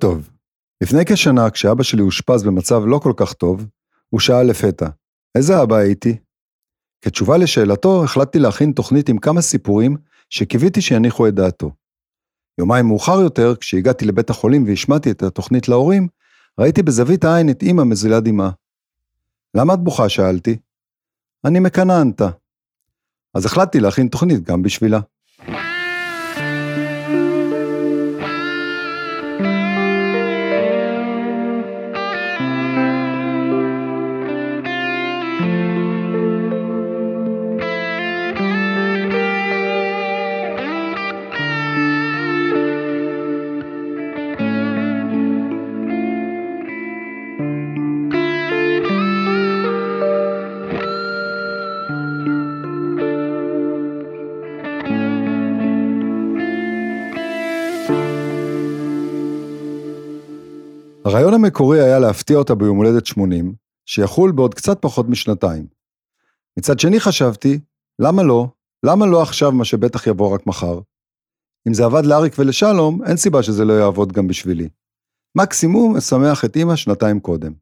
טוב. לפני כשנה, כשאבא שלי אושפז במצב לא כל כך טוב, הוא שאל לפתע, איזה אבא הייתי? כתשובה לשאלתו, החלטתי להכין תוכנית עם כמה סיפורים שקיוויתי שיניחו את דעתו. יומיים מאוחר יותר, כשהגעתי לבית החולים והשמעתי את התוכנית להורים, ראיתי בזווית העין את אמא מזילה דמעה. למה את בוכה? שאלתי. אני מקנאה ענתה. אז החלטתי להכין תוכנית גם בשבילה. המקורי היה להפתיע אותה ביום הולדת 80, שיחול בעוד קצת פחות משנתיים. מצד שני חשבתי, למה לא? למה לא עכשיו מה שבטח יבוא רק מחר? אם זה עבד לאריק ולשלום, אין סיבה שזה לא יעבוד גם בשבילי. מקסימום אשמח את אמא שנתיים קודם.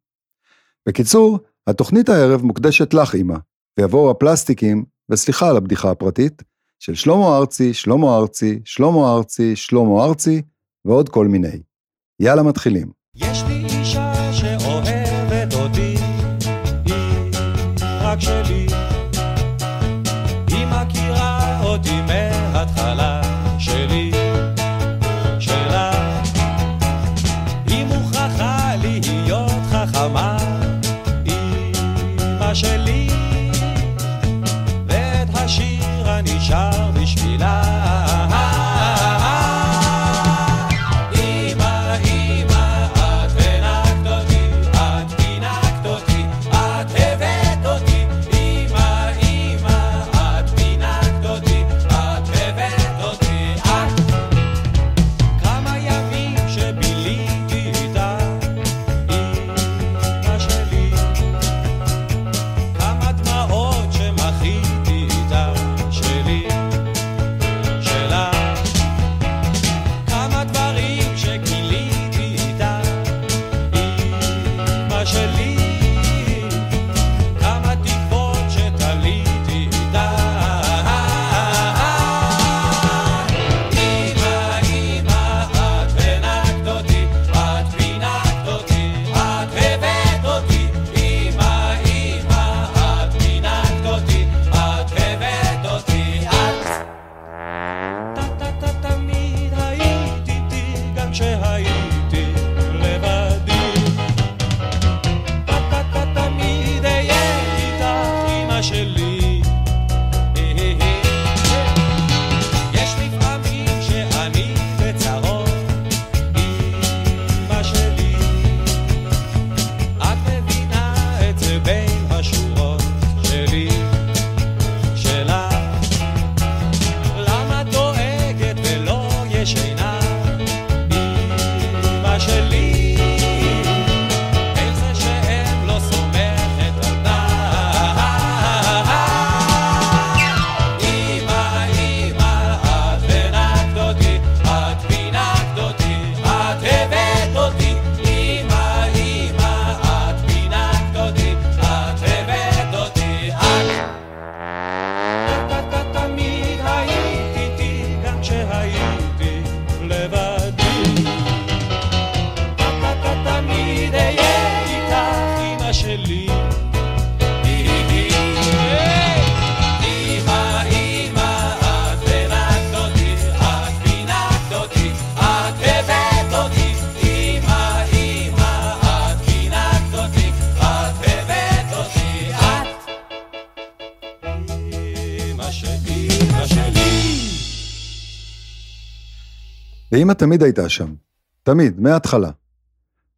בקיצור, התוכנית הערב מוקדשת לך אמא, ויבואו הפלסטיקים, וסליחה על הבדיחה הפרטית, של שלמה ארצי, שלמה ארצי, שלמה ארצי, שלמה ארצי, ועוד כל מיני. יאללה מתחילים. רק שלי. ואמא תמיד הייתה שם. תמיד, מההתחלה.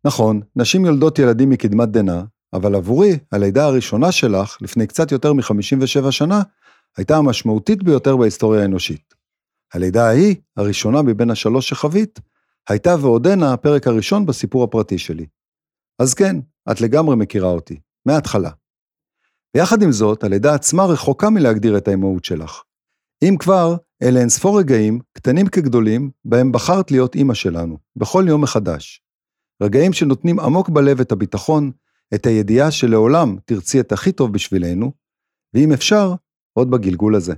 נכון, נשים יולדות ילדים מקדמת דנא, אבל עבורי, הלידה הראשונה שלך, לפני קצת יותר מ-57 שנה, הייתה המשמעותית ביותר בהיסטוריה האנושית. הלידה ההיא, הראשונה מבין השלוש שחווית, הייתה ועודנה הפרק הראשון בסיפור הפרטי שלי. אז כן, את לגמרי מכירה אותי, מההתחלה. ויחד עם זאת, הלידה עצמה רחוקה מלהגדיר את האימהות שלך. אם כבר, אלה אין ספור רגעים, קטנים כגדולים, בהם בחרת להיות אימא שלנו, בכל יום מחדש. רגעים שנותנים עמוק בלב את הביטחון, את הידיעה שלעולם תרצי את הכי טוב בשבילנו, ואם אפשר, עוד בגלגול הזה.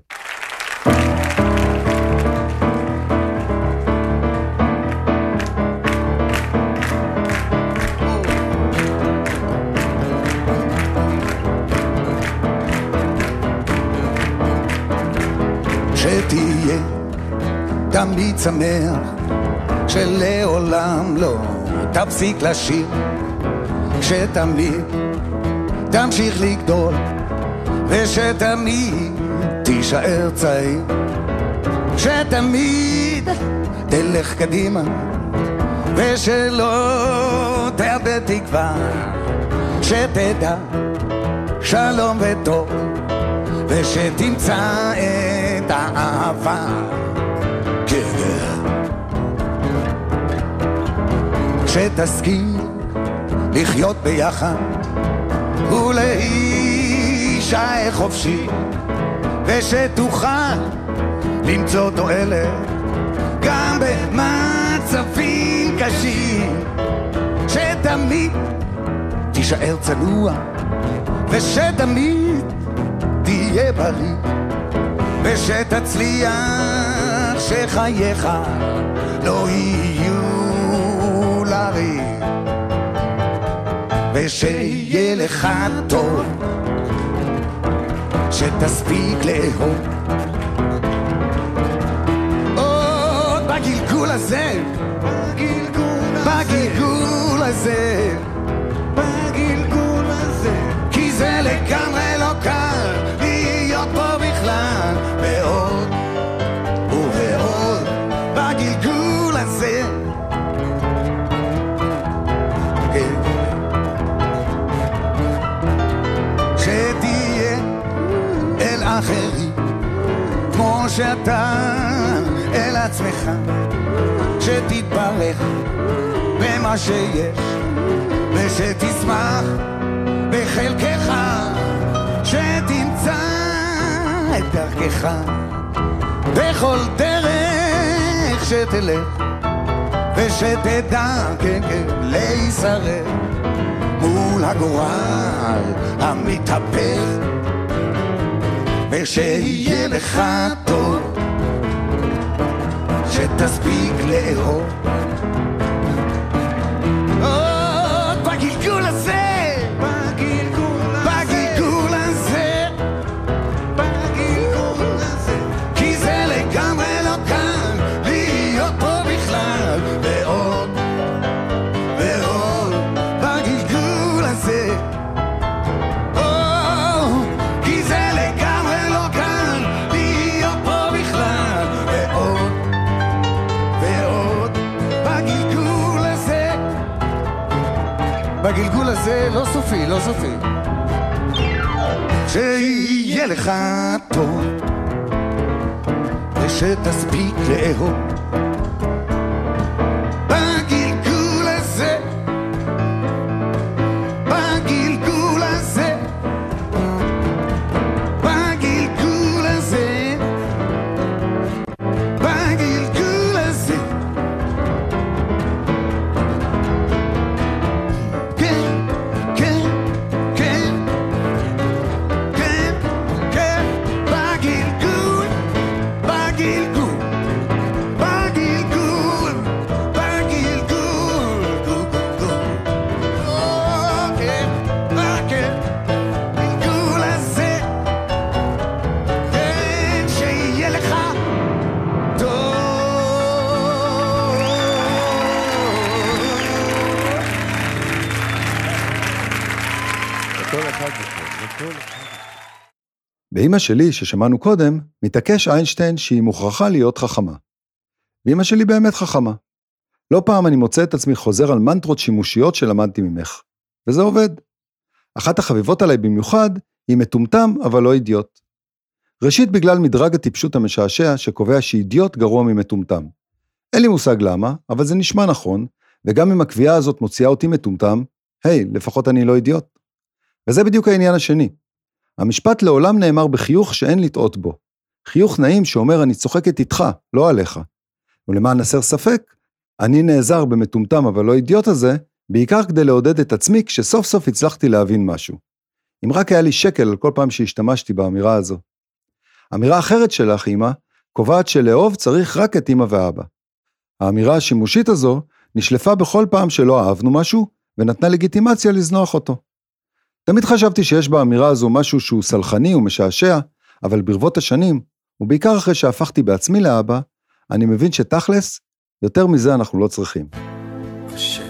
שמח, שלעולם לא תפסיק לשיר, שתמיד תמשיך לגדול, ושתמיד תישאר צעיר, שתמיד תלך קדימה, ושלא תאבד תקווה, שתדע שלום וטוב. ושתמצא את האהבה. שתסכים לחיות ביחד ולהישאר חופשי ושתוכל למצוא תועלת גם במצבים קשים שתמיד תישאר צנוע ושתמיד תהיה בריא ושתצליח שחייך ושיהיה לך טוב שתספיק לאהוב. עוד בגלגול הזה בגלגול הזה בגלגול הזה. כי זה לגמרי שאתה אל עצמך שתתברך במה שיש ושתשמח בחלקך שתמצא את דרכך בכל דרך שתלך ושתדע, כן, כן, להישרד מול הגורל המתהפך ושיהיה לך טוב שתספיק לאהוב הזה לא שיהיה לך טוב ושתספיק לאהוב באמא שלי, ששמענו קודם, מתעקש איינשטיין שהיא מוכרחה להיות חכמה. ואמא שלי באמת חכמה. לא פעם אני מוצא את עצמי חוזר על מנטרות שימושיות שלמדתי ממך. וזה עובד. אחת החביבות עליי במיוחד היא מטומטם אבל לא אידיוט. ראשית בגלל מדרג הטיפשות המשעשע שקובע שאידיוט גרוע ממטומטם. אין לי מושג למה, אבל זה נשמע נכון, וגם אם הקביעה הזאת מוציאה אותי מטומטם, היי, לפחות אני לא אידיוט. וזה בדיוק העניין השני. המשפט לעולם נאמר בחיוך שאין לטעות בו. חיוך נעים שאומר אני צוחקת איתך, לא עליך. ולמען הסר ספק, אני נעזר במטומטם אבל לא אידיוט הזה, בעיקר כדי לעודד את עצמי כשסוף סוף הצלחתי להבין משהו. אם רק היה לי שקל על כל פעם שהשתמשתי באמירה הזו. אמירה אחרת שלך, אמא, קובעת שלאהוב צריך רק את אמא ואבא. האמירה השימושית הזו נשלפה בכל פעם שלא אהבנו משהו, ונתנה לגיטימציה לזנוח אותו. תמיד חשבתי שיש באמירה הזו משהו שהוא סלחני ומשעשע, אבל ברבות השנים, ובעיקר אחרי שהפכתי בעצמי לאבא, אני מבין שתכלס, יותר מזה אנחנו לא צריכים. כבר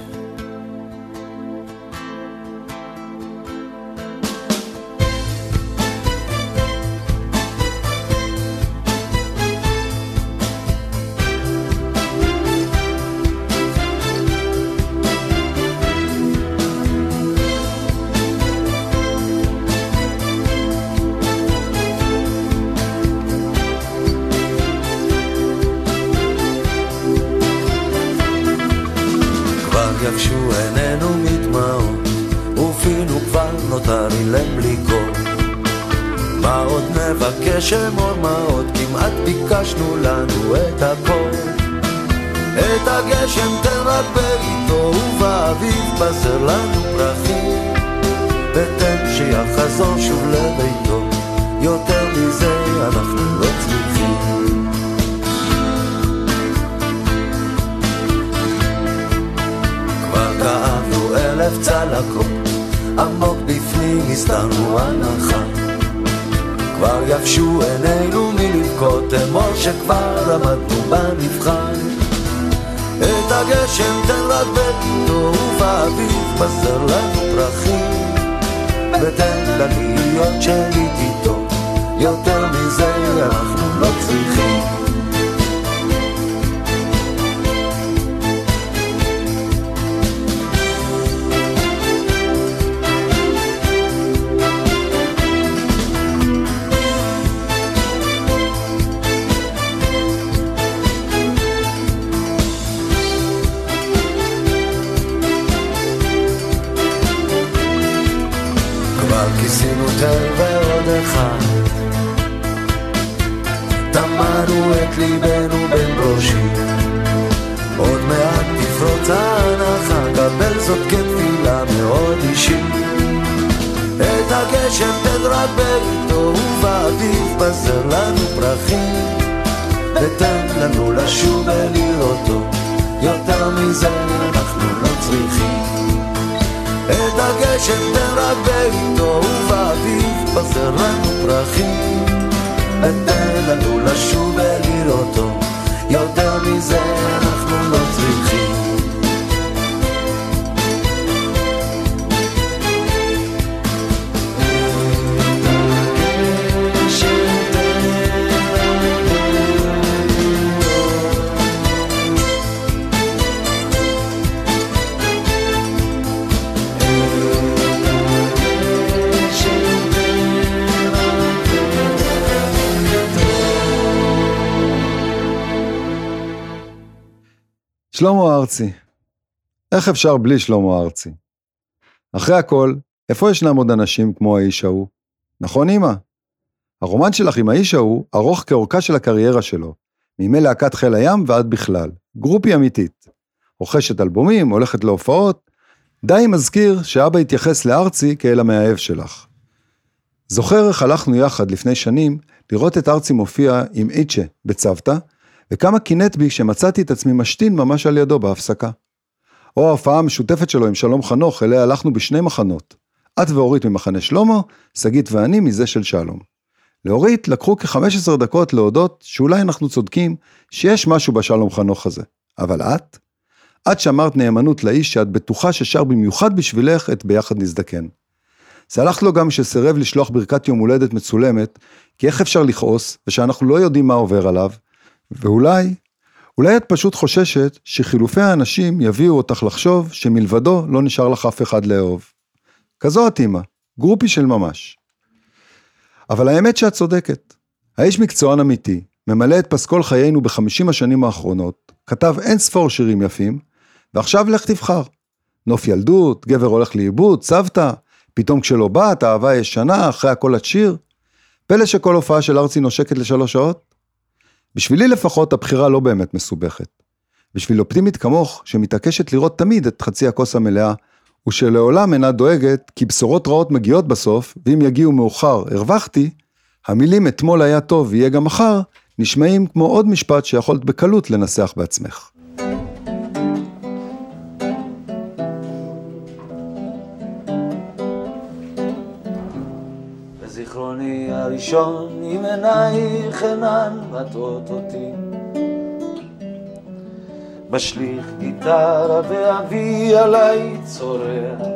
הגשם תן רק בעיתו, ובאביב בזר לנו פרחים. ותן שיחזור שוב לביתו, יותר מזה אנחנו לא צריכים. כבר כאבנו אלף צלקות, עמוק בפנים הסתרנו הנחה. כבר יבשו עינינו מלבכות, אמור שכבר עמדנו במבחן. את הגשם תן רק בביתו, ובאביב בזר לנו פרחים. ותן לה להיות שנית איתו, יותר מזה אנחנו כיסינו תל ועוד אחד. טמנו את ליבנו בין ברושים. עוד מעט תפרוץ ההנחה קבל זאת כתפילה מאוד אישית. את הגשם תן רק בעיתו ובאביב בזר לנו פרחים. ותן לנו לשוב ולראותו יותר מזה אנחנו לא צריכים הגשם תן רק בעיתו ובאביב בזר לנו פרחים. ותן לנו לשוב ולראותו יותר מזה אנחנו לא שלמה ארצי. איך אפשר בלי שלמה ארצי? אחרי הכל, איפה ישנם עוד אנשים כמו האיש ההוא? נכון, אמא? הרומן שלך עם האיש ההוא ארוך כאורכה של הקריירה שלו, מימי להקת חיל הים ועד בכלל, גרופי אמיתית. רוכשת אלבומים, הולכת להופעות, די מזכיר שאבא התייחס לארצי כאל המאהב שלך. זוכר איך הלכנו יחד לפני שנים לראות את ארצי מופיע עם איצ'ה בצוותא, וכמה קינט בי כשמצאתי את עצמי משתין ממש על ידו בהפסקה. או ההופעה המשותפת שלו עם שלום חנוך, אליה הלכנו בשני מחנות. את ואורית ממחנה שלמה, שגית ואני מזה של שלום. לאורית לקחו כ-15 דקות להודות שאולי אנחנו צודקים שיש משהו בשלום חנוך הזה. אבל את? את שמרת נאמנות לאיש שאת בטוחה ששר במיוחד בשבילך את ביחד נזדקן. סלחת לו גם שסירב לשלוח ברכת יום הולדת מצולמת, כי איך אפשר לכעוס, ושאנחנו לא יודעים מה עובר עליו, ואולי, אולי את פשוט חוששת שחילופי האנשים יביאו אותך לחשוב שמלבדו לא נשאר לך אף אחד לאהוב. כזו את אימא, גרופי של ממש. אבל האמת שאת צודקת. האיש מקצוען אמיתי, ממלא את פסקול חיינו בחמישים השנים האחרונות, כתב אין ספור שירים יפים, ועכשיו לך תבחר. נוף ילדות, גבר הולך לאיבוד, צוותא, פתאום כשלא באת, אהבה ישנה, אחרי הכל את שיר. פלא שכל הופעה של ארצי נושקת לשלוש שעות? בשבילי לפחות הבחירה לא באמת מסובכת. בשביל אופטימית כמוך, שמתעקשת לראות תמיד את חצי הכוס המלאה, ושלעולם אינה דואגת, כי בשורות רעות מגיעות בסוף, ואם יגיעו מאוחר, הרווחתי, המילים אתמול היה טוב ויהיה גם מחר, נשמעים כמו עוד משפט שיכולת בקלות לנסח בעצמך. הראשון עם עינייך אינן מטעות אותי משליך גיטרה ואבי עליי צורח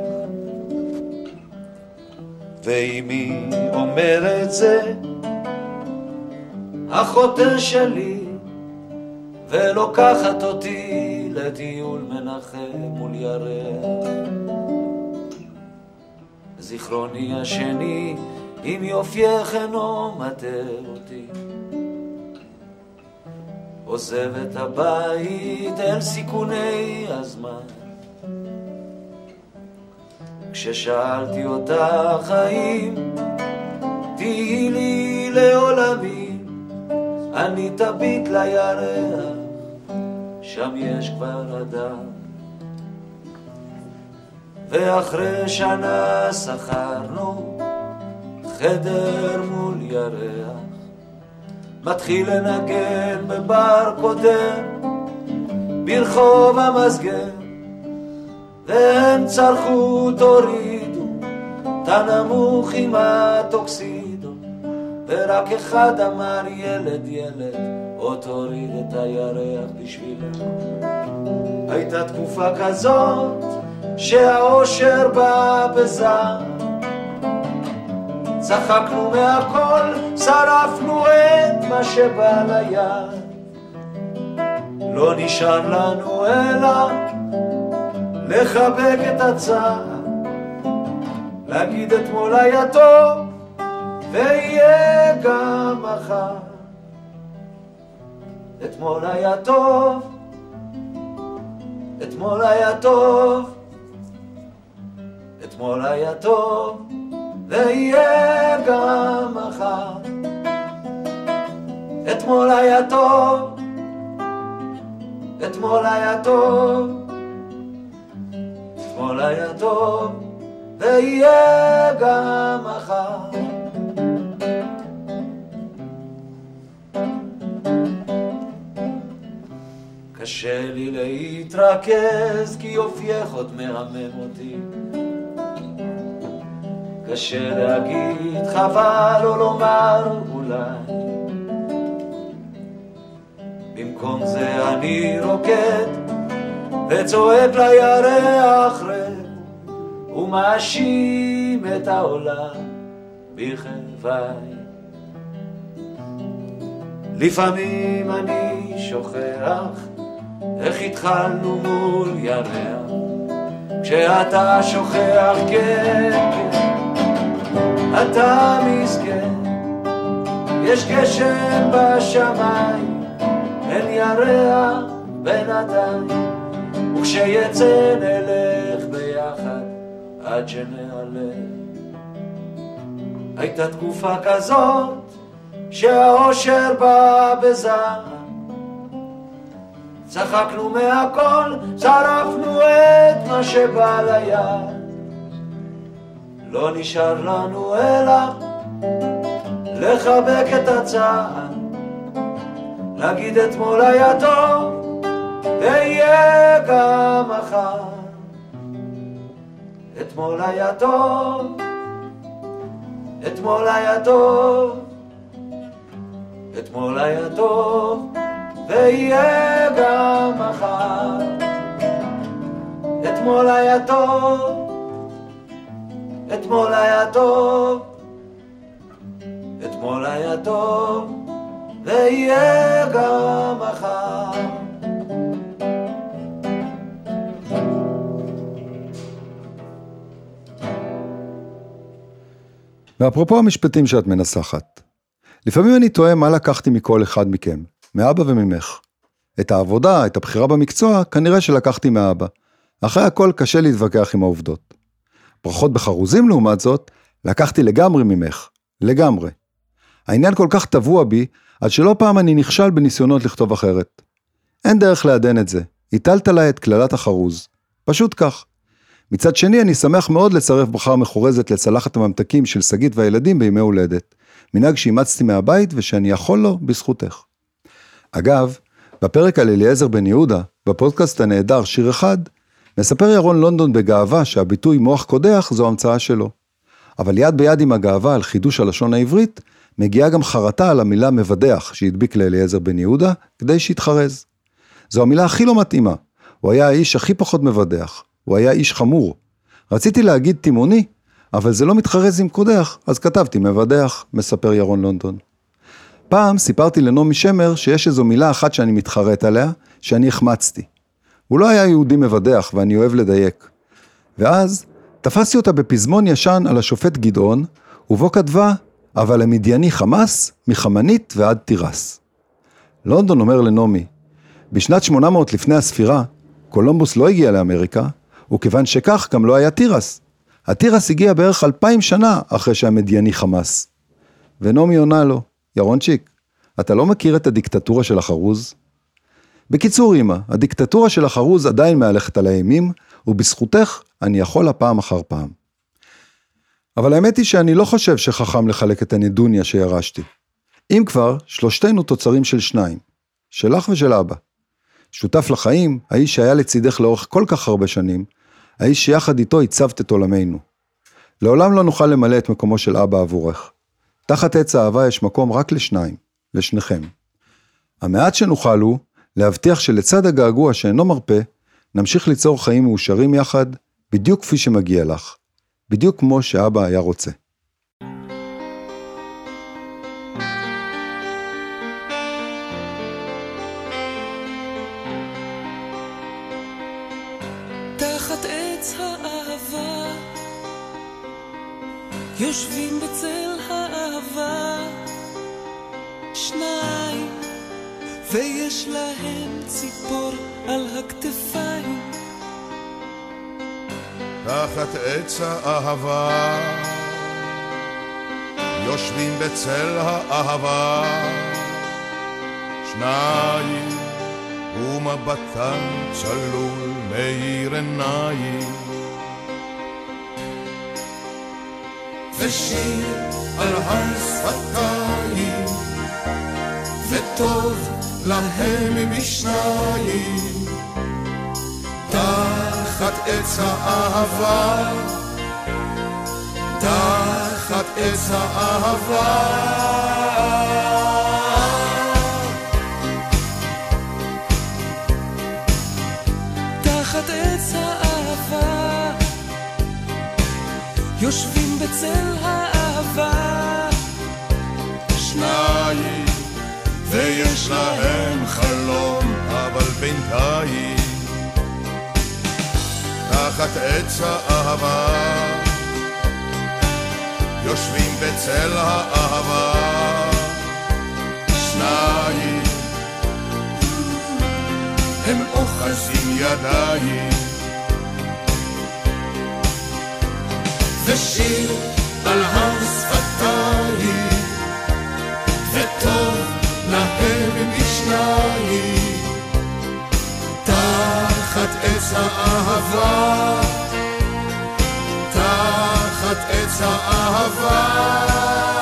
ואמי אומרת זה החוטא שלי ולוקחת אותי לטיול מנחם מול ירח זיכרוני השני, אם יופייך אינו מטה אותי. עוזב את הבית אל סיכוני הזמן. כששאלתי אותך האם תהיי לי לעולמים, אני תביט לירח, שם יש כבר אדם. ואחרי שנה שכרנו חדר מול ירח, מתחיל לנגן בבר קודם, ברחוב המסגר, והם צרחו תורידו, את הנמוך עם הטוקסידו, ורק אחד אמר ילד ילד, או תוריד את הירח בשבילנו. הייתה תקופה כזאת שהאושר בא בזעם צחקנו מהכל, שרפנו את מה שבא ליד לא נשאר לנו אלא לחבק את הצער להגיד אתמול היה טוב ויהיה גם מחר. אתמול היה טוב אתמול היה טוב אתמול היה טוב, ויהיה גם מחר. אתמול היה טוב, אתמול היה טוב, אתמול היה טוב, ויהיה גם מחר. קשה לי להתרכז, כי יופייך עוד מרמם אותי. קשה להגיד חבל או לומר אולי. במקום זה אני רוקד וצועק לירח רד ומאשים את העולם בכאביי. לפעמים אני שוכח איך התחלנו מול ירח. כשאתה שוכח כן כן אתה מסכן, יש גשם בשמיים, אין ירח בינתיים, וכשיצא נלך ביחד עד שנעלה. הייתה תקופה כזאת שהאושר בא בזעם, צחקנו מהכל, שרפנו את מה שבא ליד. לא נשאר לנו אלא לחבק את הצער, להגיד אתמול היה טוב, ויהיה גם מחר. אתמול היה טוב, אתמול היה טוב, אתמול היה טוב, ויהיה גם מחר. אתמול היה טוב, אתמול היה טוב, אתמול היה טוב, ויהיה גם מחר. ואפרופו המשפטים שאת מנסחת, לפעמים אני תוהה מה לקחתי מכל אחד מכם, מאבא וממך. את העבודה, את הבחירה במקצוע, כנראה שלקחתי מאבא. אחרי הכל קשה להתווכח עם העובדות. ברכות בחרוזים לעומת זאת, לקחתי לגמרי ממך, לגמרי. העניין כל כך טבוע בי, עד שלא פעם אני נכשל בניסיונות לכתוב אחרת. אין דרך לעדן את זה, הטלת עליי את קללת החרוז. פשוט כך. מצד שני, אני שמח מאוד לצרף ברכה מחורזת לצלחת הממתקים של שגית והילדים בימי הולדת. מנהג שאימצתי מהבית ושאני יכול לו בזכותך. אגב, בפרק על אליעזר בן יהודה, בפודקאסט הנהדר שיר אחד, מספר ירון לונדון בגאווה שהביטוי מוח קודח זו המצאה שלו. אבל יד ביד עם הגאווה על חידוש הלשון העברית, מגיעה גם חרטה על המילה מבדח שהדביק לאליעזר בן יהודה, כדי שיתחרז. זו המילה הכי לא מתאימה. הוא היה האיש הכי פחות מבדח. הוא היה איש חמור. רציתי להגיד תימוני, אבל זה לא מתחרז עם קודח, אז כתבתי מבדח, מספר ירון לונדון. פעם סיפרתי לנעמי שמר שיש איזו מילה אחת שאני מתחרט עליה, שאני החמצתי. הוא לא היה יהודי מבדח ואני אוהב לדייק. ואז תפסתי אותה בפזמון ישן על השופט גדעון, ובו כתבה, אבל המדייני חמאס, מחמנית ועד תירס. לונדון אומר לנעמי, בשנת 800 לפני הספירה, קולומבוס לא הגיע לאמריקה, וכיוון שכך גם לא היה תירס. התירס הגיע בערך אלפיים שנה אחרי שהמדייני חמאס. ונעמי עונה לו, ירונצ'יק, אתה לא מכיר את הדיקטטורה של החרוז? בקיצור אמא, הדיקטטורה של החרוז עדיין מהלכת על האימים, ובזכותך אני יכול לה פעם אחר פעם. אבל האמת היא שאני לא חושב שחכם לחלק את הנדוניה שירשתי. אם כבר, שלושתנו תוצרים של שניים, שלך ושל אבא. שותף לחיים, האיש שהיה לצידך לאורך כל כך הרבה שנים, האיש שיחד איתו הצבת את עולמנו. לעולם לא נוכל למלא את מקומו של אבא עבורך. תחת עץ האהבה יש מקום רק לשניים, לשניכם. המעט שנוכל הוא להבטיח שלצד הגעגוע שאינו מרפה, נמשיך ליצור חיים מאושרים יחד, בדיוק כפי שמגיע לך. בדיוק כמו שאבא היה רוצה. יושבים בצל ויש להם ציפור על הכתפיים. תחת עץ האהבה, יושבים בצל האהבה, שניים, ומבטן צלול מאיר עיניים. ושיר על הר וטוב להם משניים. תחת עץ האהבה. תחת עץ האהבה, יושבים בצל ויש להם חלום, אבל בינתיים, תחת עץ האהבה, יושבים בצל האהבה, שניים, הם אוחזים ידיים. ושיר על הר שפתיים, וטוב להם משניים, תחת עץ האהבה, תחת עץ האהבה.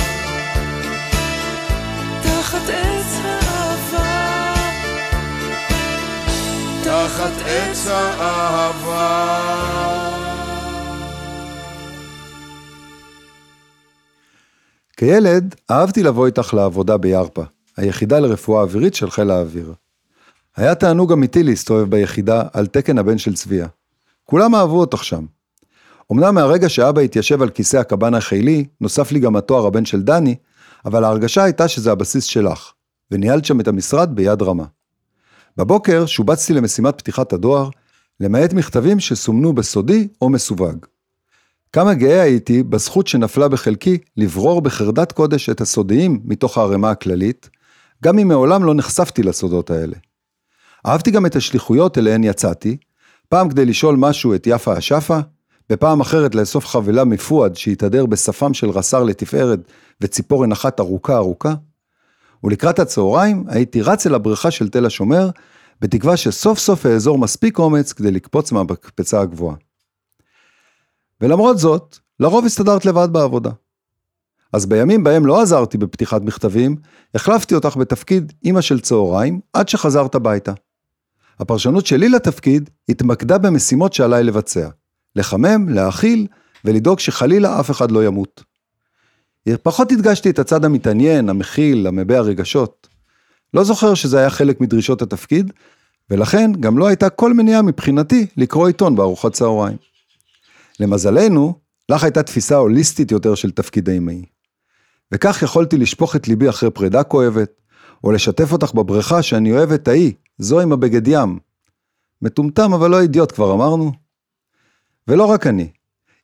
תחת עץ האהבה, תחת עץ האהבה. כילד אהבתי לבוא איתך לעבודה בירפא, היחידה לרפואה אווירית של חיל האוויר. היה תענוג אמיתי להסתובב ביחידה על תקן הבן של צביה. כולם אהבו אותך שם. אמנם מהרגע שאבא התיישב על כיסא הקב"ן החילי, נוסף לי גם התואר הבן של דני, אבל ההרגשה הייתה שזה הבסיס שלך, וניהלת שם את המשרד ביד רמה. בבוקר שובצתי למשימת פתיחת הדואר, למעט מכתבים שסומנו בסודי או מסווג. כמה גאה הייתי בזכות שנפלה בחלקי לברור בחרדת קודש את הסודיים מתוך הערימה הכללית, גם אם מעולם לא נחשפתי לסודות האלה. אהבתי גם את השליחויות אליהן יצאתי, פעם כדי לשאול משהו את יפה אשפה, בפעם אחרת לאסוף חבילה מפואד שהתהדר בשפם של רס"ר לתפארת וציפורן אחת ארוכה ארוכה, ולקראת הצהריים הייתי רץ אל הבריכה של תל השומר, בתקווה שסוף סוף אאזור מספיק אומץ כדי לקפוץ מהמקפצה הגבוהה. ולמרות זאת, לרוב הסתדרת לבד בעבודה. אז בימים בהם לא עזרתי בפתיחת מכתבים, החלפתי אותך בתפקיד אמא של צהריים עד שחזרת הביתה. הפרשנות שלי לתפקיד התמקדה במשימות שעליי לבצע. לחמם, להאכיל ולדאוג שחלילה אף אחד לא ימות. פחות הדגשתי את הצד המתעניין, המכיל, המביע רגשות. לא זוכר שזה היה חלק מדרישות התפקיד, ולכן גם לא הייתה כל מניעה מבחינתי לקרוא עיתון בארוחת צהריים. למזלנו, לך הייתה תפיסה הוליסטית יותר של תפקיד האימהי. וכך יכולתי לשפוך את ליבי אחרי פרידה כואבת, או לשתף אותך בבריכה שאני אוהב את ההיא, זו עם הבגד ים. מטומטם אבל לא אידיוט כבר אמרנו. ולא רק אני,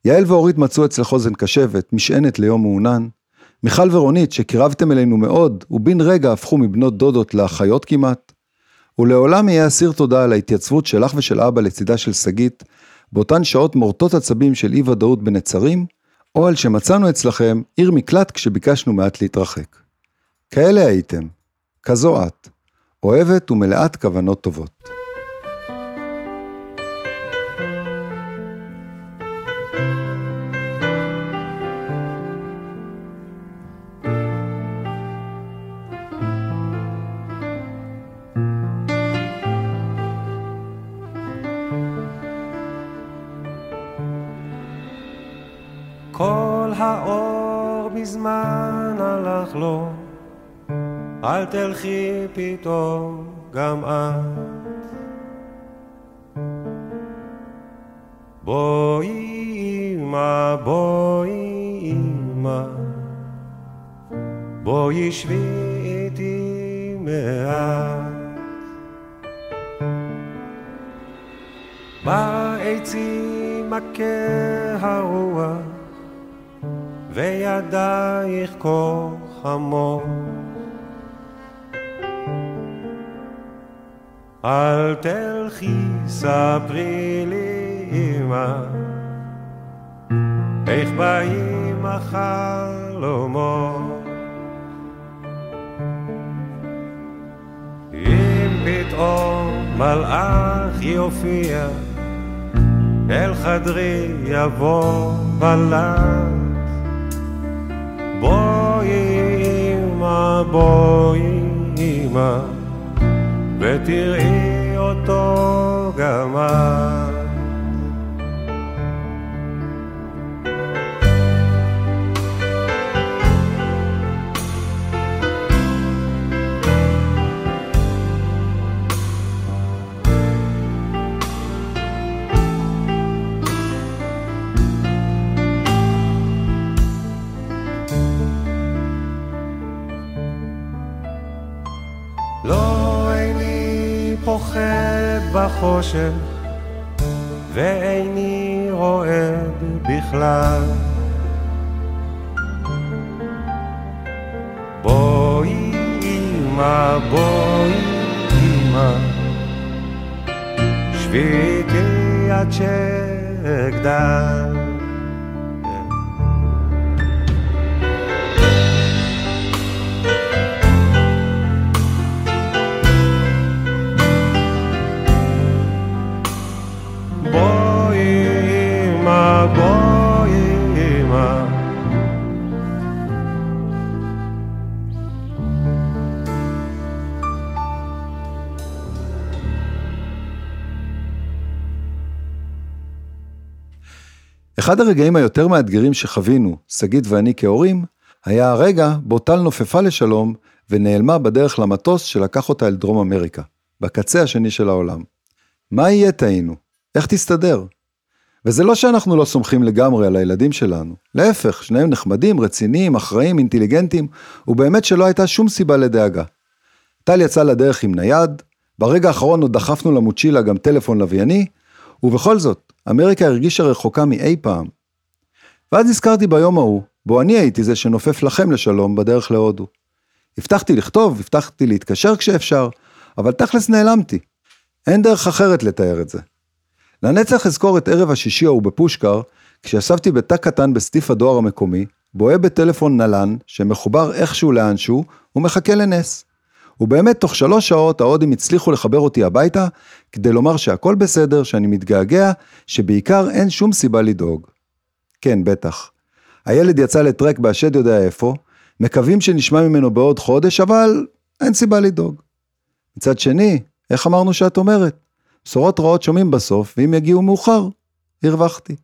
יעל ואורית מצאו אצלך אוזן קשבת, משענת ליום מעונן. מיכל ורונית, שקירבתם אלינו מאוד, ובן רגע הפכו מבנות דודות לאחיות כמעט. ולעולם יהיה אסיר תודה על ההתייצבות שלך ושל אבא לצידה של שגית, באותן שעות מורטות עצבים של אי ודאות בנצרים, או על שמצאנו אצלכם עיר מקלט כשביקשנו מעט להתרחק. כאלה הייתם, כזו את, אוהבת ומלאת כוונות טובות. אל תלכי פתאום גם את. בואי אמא, בואי אמא, בואי שבי איתי מעט. בעצים מכה הרוח וידייך כה חמות. אל תלכי, ספרי לי אמא, איך באים החלומות. אם פתאום מלאך יופיע, אל חדרי יבוא בלט. בואי אמא, בואי אמא, ותראי אותו גם את. בחושך, ואיני רועד בכלל. בואי אמא, בואי אמא, שבי איתי עד שאגדל. אחד הרגעים היותר מאתגרים שחווינו, שגית ואני כהורים, היה הרגע בו טל נופפה לשלום ונעלמה בדרך למטוס שלקח אותה אל דרום אמריקה, בקצה השני של העולם. מה יהיה טעינו? איך תסתדר? וזה לא שאנחנו לא סומכים לגמרי על הילדים שלנו, להפך, שניהם נחמדים, רציניים, אחראים, אינטליגנטים, ובאמת שלא הייתה שום סיבה לדאגה. טל יצא לדרך עם נייד, ברגע האחרון עוד דחפנו למוצ'ילה גם טלפון לווייני, ובכל זאת, אמריקה הרגישה רחוקה מאי פעם. ואז נזכרתי ביום ההוא, בו אני הייתי זה שנופף לכם לשלום בדרך להודו. הבטחתי לכתוב, הבטחתי להתקשר כשאפשר, אבל תכלס נעלמתי. אין דרך אחרת לתאר את זה. לנצח אזכור את ערב השישי ההוא בפושקר, כשישבתי בתא קטן בסטיף הדואר המקומי, בוהה בטלפון נלן, שמחובר איכשהו לאנשהו, ומחכה לנס. ובאמת, תוך שלוש שעות ההודים הצליחו לחבר אותי הביתה, כדי לומר שהכל בסדר, שאני מתגעגע, שבעיקר אין שום סיבה לדאוג. כן, בטח. הילד יצא לטרק בהשד יודע איפה, מקווים שנשמע ממנו בעוד חודש, אבל אין סיבה לדאוג. מצד שני, איך אמרנו שאת אומרת? בשורות רעות שומעים בסוף, ואם יגיעו מאוחר, הרווחתי.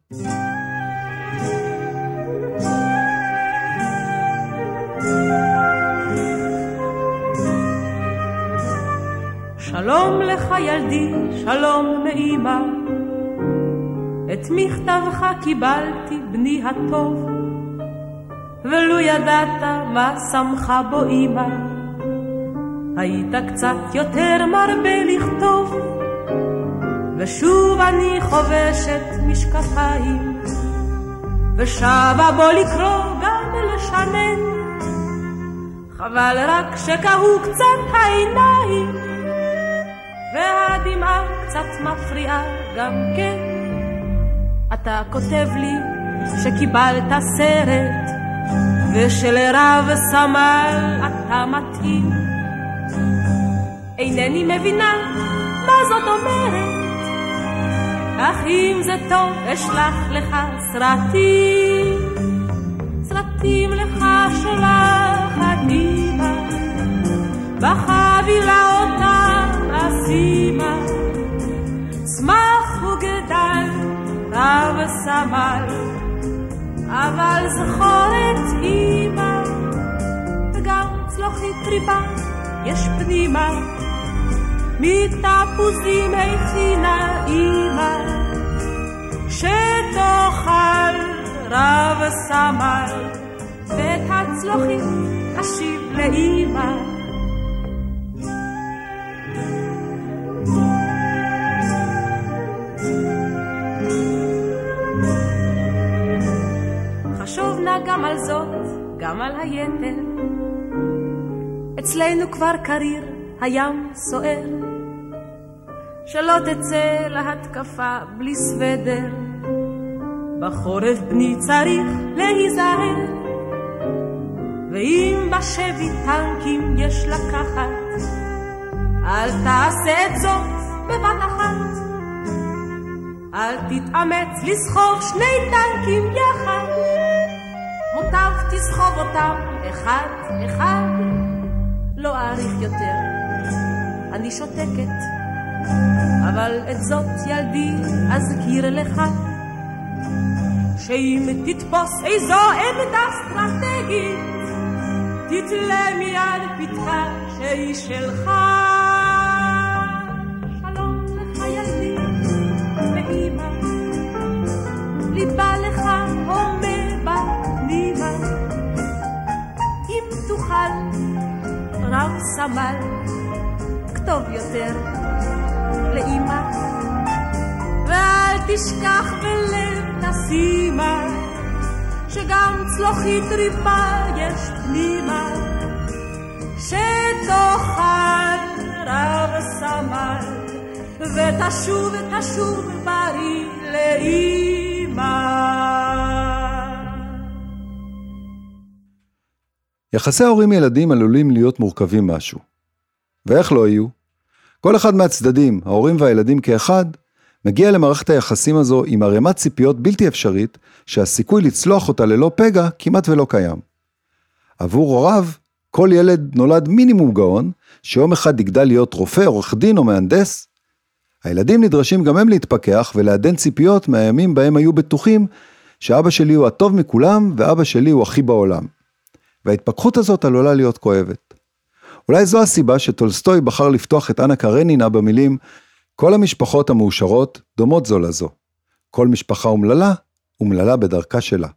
שלום לך ילדי, שלום מאמא. את מכתבך קיבלתי, בני הטוב, ולו ידעת מה שמחה בו אמא. היית קצת יותר מרבה לכתוב, ושוב אני חובשת משקפיים, ושבה בו לקרוא גם לשנן. חבל רק שקהו קצת העיניים, והדמעה קצת מפריעה גם כן. אתה כותב לי שקיבלת סרט, ושלרב סמל אתה מתאים. אינני מבינה מה זאת אומרת, אך אם זה טוב אשלח לך סרטים, סרטים לך שולחת אמא, בחבילה אותה אשימה, צמח וגדל רב סמל, אבל זכור את אמא, וגם צלוחית ריבה יש פנימה, מתפוזים הכינה אמא, שתאכל רב סמל, ואת הצלוחית אשיב לאמא. נא גם על זאת, גם על היתר. אצלנו כבר קריר, הים סוער. שלא תצא להתקפה בלי סוודר. בחורף בני צריך להיזהר. ואם בשבי טנקים יש לקחת, אל תעשה את זאת בבת אחת. אל תתאמץ לסחוב שני טנקים יחד. תסחוב אותם אחד אחד. לא אאריך יותר, אני שותקת, אבל את זאת ילדי אזכיר לך. שאם תתפוס איזו עמדה אסטרטגית, תתלה מיד פתחה שהיא שלך. סמל, כתוב יותר לאימא, ואל תשכח בלב תשימה, שגם צלוחית ריבה יש פנימה, שתאכל רב סמל, ותשוב תשוב בריא לאימא. יחסי ההורים-ילדים עלולים להיות מורכבים משהו. ואיך לא יהיו? כל אחד מהצדדים, ההורים והילדים כאחד, מגיע למערכת היחסים הזו עם ערימת ציפיות בלתי אפשרית, שהסיכוי לצלוח אותה ללא פגע כמעט ולא קיים. עבור הוריו, כל ילד נולד מינימום גאון, שיום אחד יגדל להיות רופא, עורך דין או מהנדס. הילדים נדרשים גם הם להתפכח ולעדן ציפיות מהימים בהם היו בטוחים שאבא שלי הוא הטוב מכולם ואבא שלי הוא הכי בעולם. וההתפכחות הזאת עלולה להיות כואבת. אולי זו הסיבה שטולסטוי בחר לפתוח את אנה קרנינה במילים כל המשפחות המאושרות דומות זו לזו. כל משפחה אומללה, אומללה בדרכה שלה.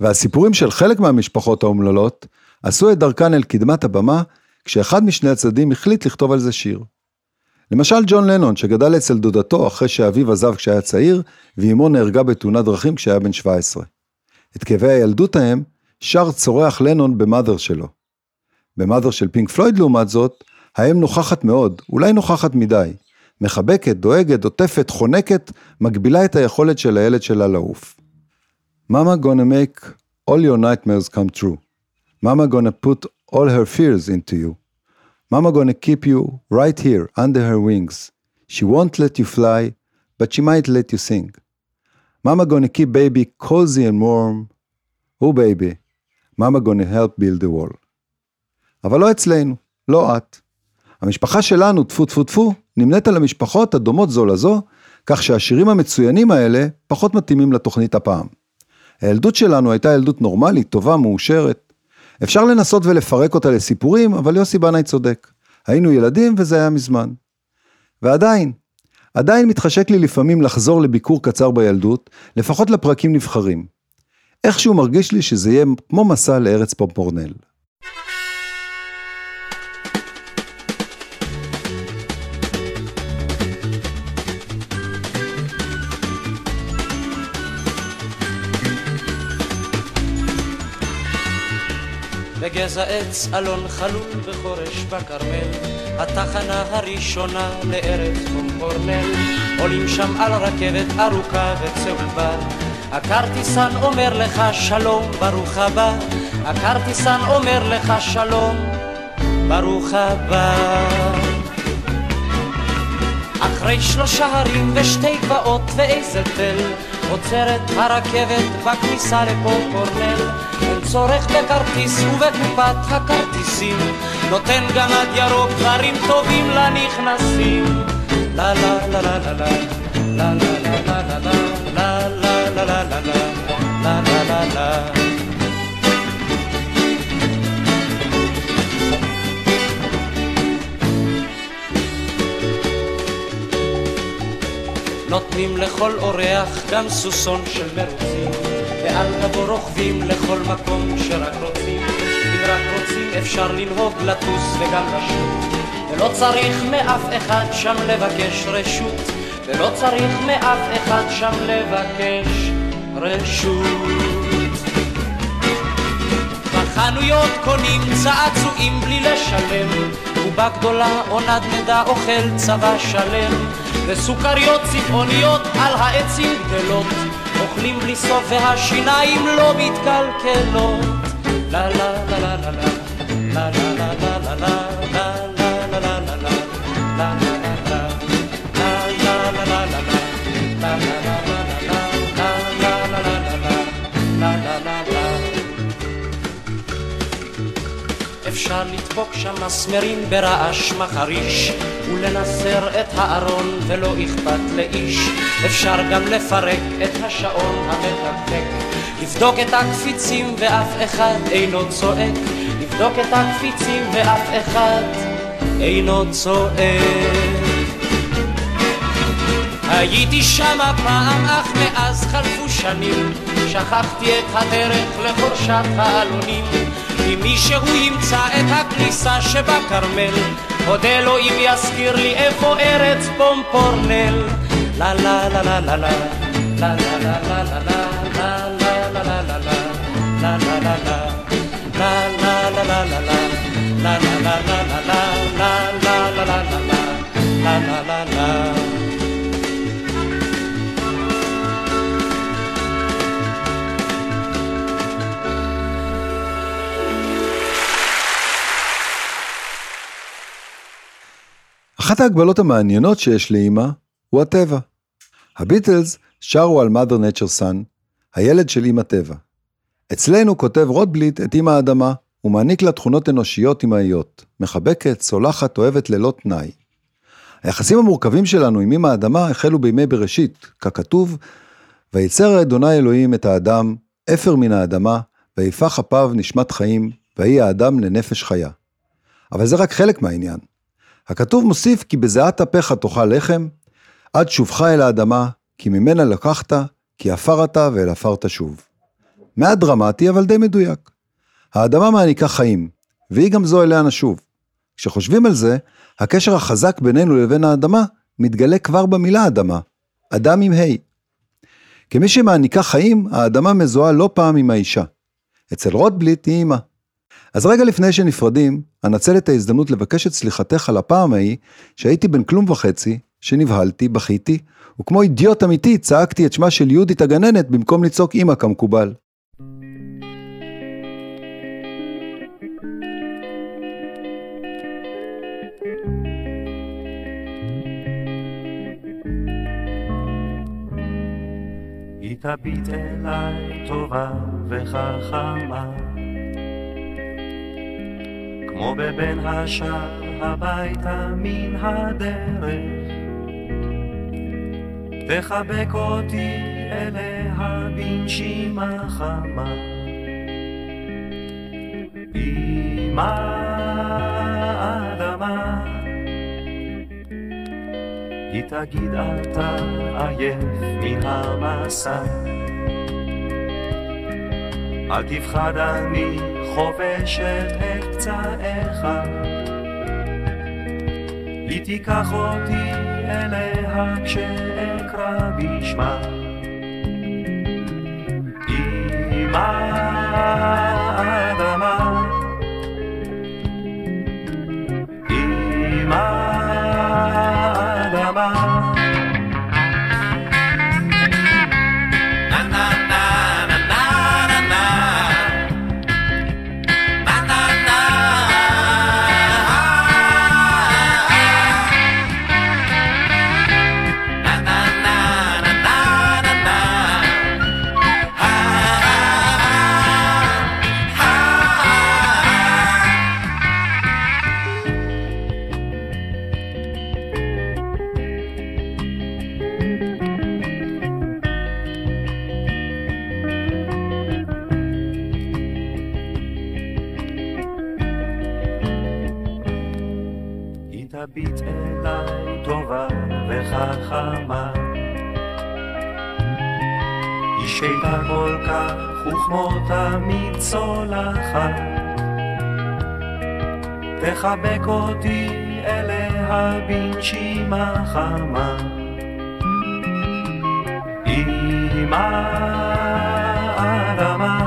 והסיפורים של חלק מהמשפחות האומללות עשו את דרכן אל קדמת הבמה, כשאחד משני הצדדים החליט לכתוב על זה שיר. למשל ג'ון לנון, שגדל אצל דודתו אחרי שאביו עזב כשהיה צעיר, ואימו נהרגה בתאונת דרכים כשהיה בן 17. את כאבי הילדות ההם שר צורח לנון במאדר שלו. במאדר של פינק פלויד לעומת זאת, האם נוכחת מאוד, אולי נוכחת מדי. מחבקת, דואגת, עוטפת, חונקת, מגבילה את היכולת של הילד שלה לעוף. Mama gonna make all your nightmares come true. Mama gonna put all her fears into you. Mama gonna keep you right here under her wings. She won't let you fly, but she might let you sing. Mama gonna keep baby cozy and warm. Oh baby, Mama gonna help build the wall. אבל לא אצלנו, לא את. המשפחה שלנו, טפו טפו טפו, נמנית על המשפחות הדומות זו לזו, כך שהשירים המצוינים האלה פחות מתאימים לתוכנית הפעם. הילדות שלנו הייתה ילדות נורמלית, טובה, מאושרת. אפשר לנסות ולפרק אותה לסיפורים, אבל יוסי בנאי צודק. היינו ילדים וזה היה מזמן. ועדיין, עדיין מתחשק לי לפעמים לחזור לביקור קצר בילדות, לפחות לפרקים נבחרים. איכשהו מרגיש לי שזה יהיה כמו מסע לארץ פופורנל. בגזע עץ אלון חלול בחורש בכרמל, התחנה הראשונה לארץ קומקורנל, עולים שם על רכבת ארוכה וצהובה, הכרטיסן אומר לך שלום, ברוך הבא, הכרטיסן אומר לך שלום, ברוך הבא. אחרי שלושה הרים ושתי גבעות ואיזה תל, עוצרת הרכבת בכניסה לפופורנל. אין צורך בכרטיס ובקופת הכרטיסים, נותן גמד ירוק דברים טובים לנכנסים. לה לה לה לה לה לה לה לה לה לה לה נותנים לכל אורח גם סוסון של מרוצים, ועל גבו רוכבים לכל מקום שרק רוצים. אם רק רוצים אפשר לנהוג, לטוס וגם לשוט, ולא צריך מאף אחד שם לבקש רשות, ולא צריך מאף אחד שם לבקש רשות. בחנויות קונים צעצועים בלי לשלם, ובגדולה או נדנדה אוכל צבא שלם. וסוכריות צבעוניות על העצים גדלות, אוכלים בלי סוף והשיניים לא מתקלקלות. לה לה לה לה לה לה לה לה לה לה לה לה אפשר לדפוק שם מסמרים ברעש מחריש ולנסר את הארון ולא אכפת לאיש. אפשר גם לפרק את השעון המתקתק. לבדוק את הקפיצים ואף אחד אינו צועק. לבדוק את הקפיצים ואף אחד אינו צועק. הייתי שמה פעם אך מאז חלפו שנים. שכחתי את הדרך לחורשת העלונים אם מישהו ימצא את הכניסה שבכרמל, אודה לו אם יזכיר לי איפה ארץ פומפורנל. לה לה לה לה לה לה לה לה לה לה לה לה לה לה לה לה לה אחת ההגבלות המעניינות שיש לאימא הוא הטבע. הביטלס שרו על mother nature son, הילד של אימא טבע. אצלנו כותב רוטבליט את אימא האדמה, ומעניק לה תכונות אנושיות אמהיות, מחבקת, סולחת, אוהבת ללא תנאי. היחסים המורכבים שלנו עם אימא האדמה החלו בימי בראשית, ככתוב, ויצר אדוני אלוהים את האדם, אפר מן האדמה, ויפח אפיו נשמת חיים, ויהי האדם לנפש חיה. אבל זה רק חלק מהעניין. הכתוב מוסיף כי בזיעת אפיך תאכל לחם, עד שובך אל האדמה, כי ממנה לקחת, כי עפר אתה ואל עפר תשוב. מעט דרמטי, אבל די מדויק. האדמה מעניקה חיים, והיא גם זו אליה נשוב. כשחושבים על זה, הקשר החזק בינינו לבין האדמה מתגלה כבר במילה אדמה, אדם עם ה'. כמי שמעניקה חיים, האדמה מזוהה לא פעם עם האישה. אצל רוטבליט היא אימא. אז רגע לפני שנפרדים, אנצל את ההזדמנות לבקש את סליחתך על הפעם ההיא, שהייתי בן כלום וחצי, שנבהלתי, בכיתי, וכמו אידיוט אמיתי צעקתי את שמה של יהודית הגננת במקום לצעוק אימא כמקובל. תביט אליי טובה וחכמה כמו בבן השאר הביתה מן הדרך. תחבק אותי אליה בנשימה חמה. אמא אדמה היא תגיד אתה עייף מן המסע. אל תפחד אני חובשת את פצעיך היא תיקח אותי אליה כשאקרא בשמה. אמא תביט אליי טובה וחכמה. היא שקטה כל כך וכמו תמיד צולחת. תחבק אותי אליה בנשימה חמה. אמא אדמה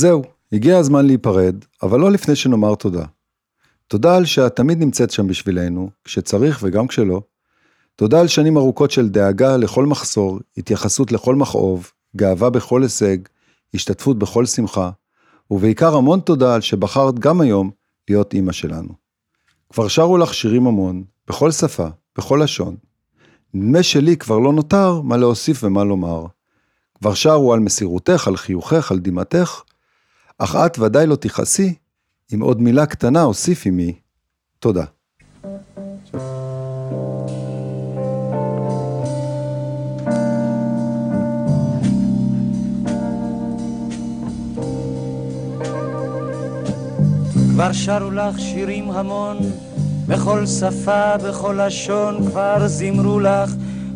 זהו, הגיע הזמן להיפרד, אבל לא לפני שנאמר תודה. תודה על שאת תמיד נמצאת שם בשבילנו, כשצריך וגם כשלא. תודה על שנים ארוכות של דאגה לכל מחסור, התייחסות לכל מכאוב, גאווה בכל הישג, השתתפות בכל שמחה, ובעיקר המון תודה על שבחרת גם היום להיות אימא שלנו. כבר שרו לך שירים המון, בכל שפה, בכל לשון. נדמה שלי כבר לא נותר מה להוסיף ומה לומר. כבר שרו על מסירותך, על חיוכך, על דמעתך, אך את ודאי לא תכעסי אם עוד מילה קטנה אוסיף עמי, תודה. כבר שרו לך שירים המון, בכל שפה, בכל לשון, כבר זימרו לך,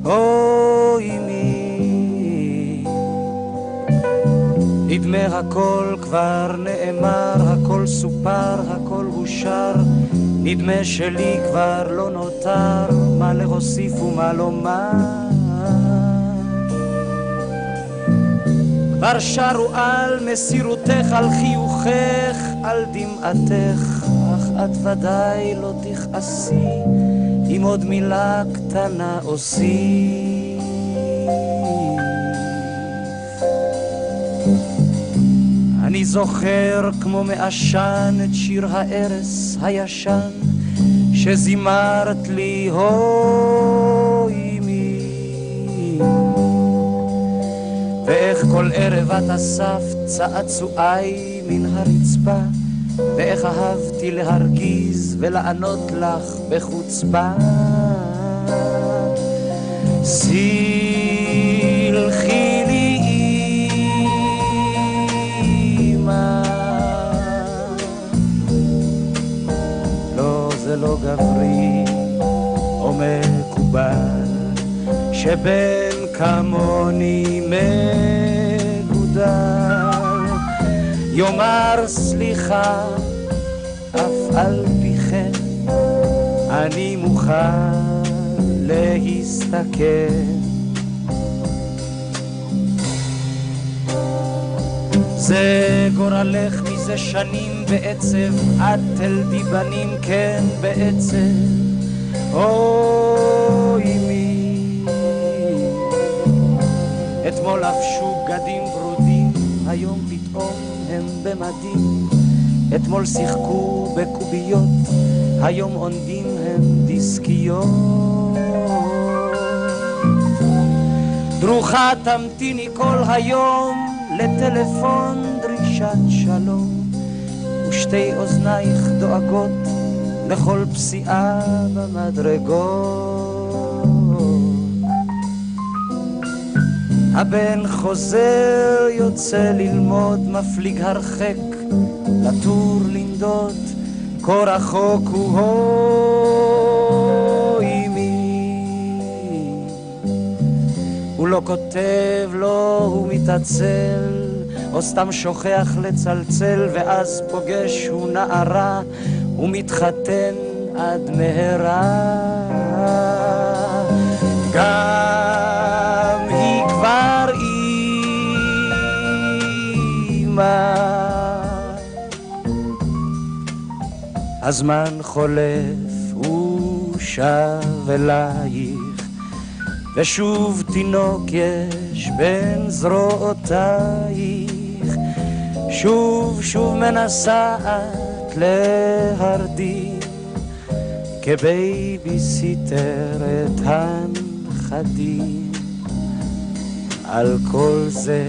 אוי אמי. נדמה הכל כבר נאמר, הכל סופר, הכל הושר, נדמה שלי כבר לא נותר, מה להוסיף ומה לומר. כבר שרו על מסירותך, על חיוכך, על דמעתך, אך את ודאי לא תכעסי אם עוד מילה קטנה אוסיף. זוכר כמו מעשן את שיר הארס הישן שזימרת לי הוי אמי ואיך כל ערב את אספת צעצועי מן הרצפה ואיך אהבתי להרגיז ולענות לך בחוצפה. סלחי גברי או מקובל שבן כמוני מגודל. יאמר סליחה אף על פי כן אני מוכן להסתכל זה גורלך מזה שנים בעצב, את תלדי בנים כן בעצב, אוי אמי. אתמול לבשו בגדים ורודים, היום פתאום הם במדים. אתמול שיחקו בקוביות, היום עונדים הם דיסקיות. דרוכה תמתיני כל היום לטלפון ושתי אוזנייך דואגות לכל פסיעה במדרגות. הבן חוזר יוצא ללמוד, מפליג הרחק, לטור לנדוד, כה רחוק הוא הוי אמי. הוא לא כותב, לא הוא מתעצל, או סתם שוכח לצלצל, ואז פוגש הוא נערה, ומתחתן עד מהרה. גם היא כבר אימא. הזמן חולף, הוא שב אלייך. ושוב תינוק יש בין זרועותייך, שוב שוב מנסה את להרדים כבייביסיטר את הנכדים. על כל זה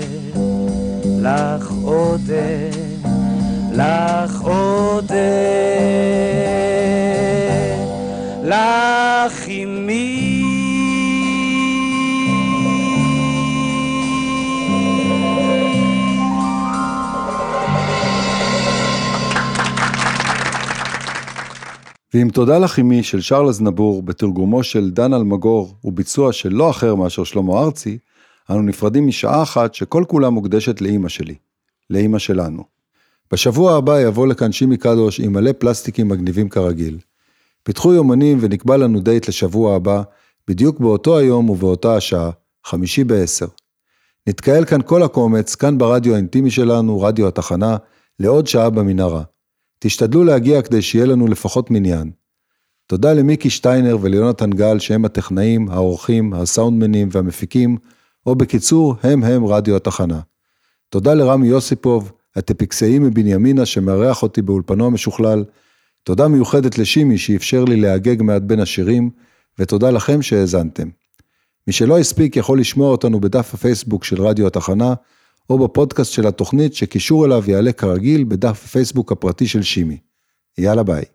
לך אודה, לך אודה, לך אמי. ועם תודה לך אמי של שרל אזנבור בתרגומו של דן אלמגור וביצוע של לא אחר מאשר שלמה ארצי, אנו נפרדים משעה אחת שכל כולה מוקדשת לאימא שלי, לאימא שלנו. בשבוע הבא יבוא לכאן שימי קדוש עם מלא פלסטיקים מגניבים כרגיל. פיתחו יומנים ונקבע לנו דייט לשבוע הבא, בדיוק באותו היום ובאותה השעה, חמישי בעשר. נתקהל כאן כל הקומץ, כאן ברדיו האינטימי שלנו, רדיו התחנה, לעוד שעה במנהרה. תשתדלו להגיע כדי שיהיה לנו לפחות מניין. תודה למיקי שטיינר וליונתן גל שהם הטכנאים, העורכים, הסאונדמנים והמפיקים, או בקיצור, הם הם רדיו התחנה. תודה לרמי יוסיפוב, הטפיקסאי מבנימינה שמארח אותי באולפנו המשוכלל. תודה מיוחדת לשימי שאפשר לי להגג מעט בין השירים, ותודה לכם שהאזנתם. מי שלא הספיק יכול לשמוע אותנו בדף הפייסבוק של רדיו התחנה, או בפודקאסט של התוכנית שקישור אליו יעלה כרגיל בדף הפייסבוק הפרטי של שימי. יאללה ביי.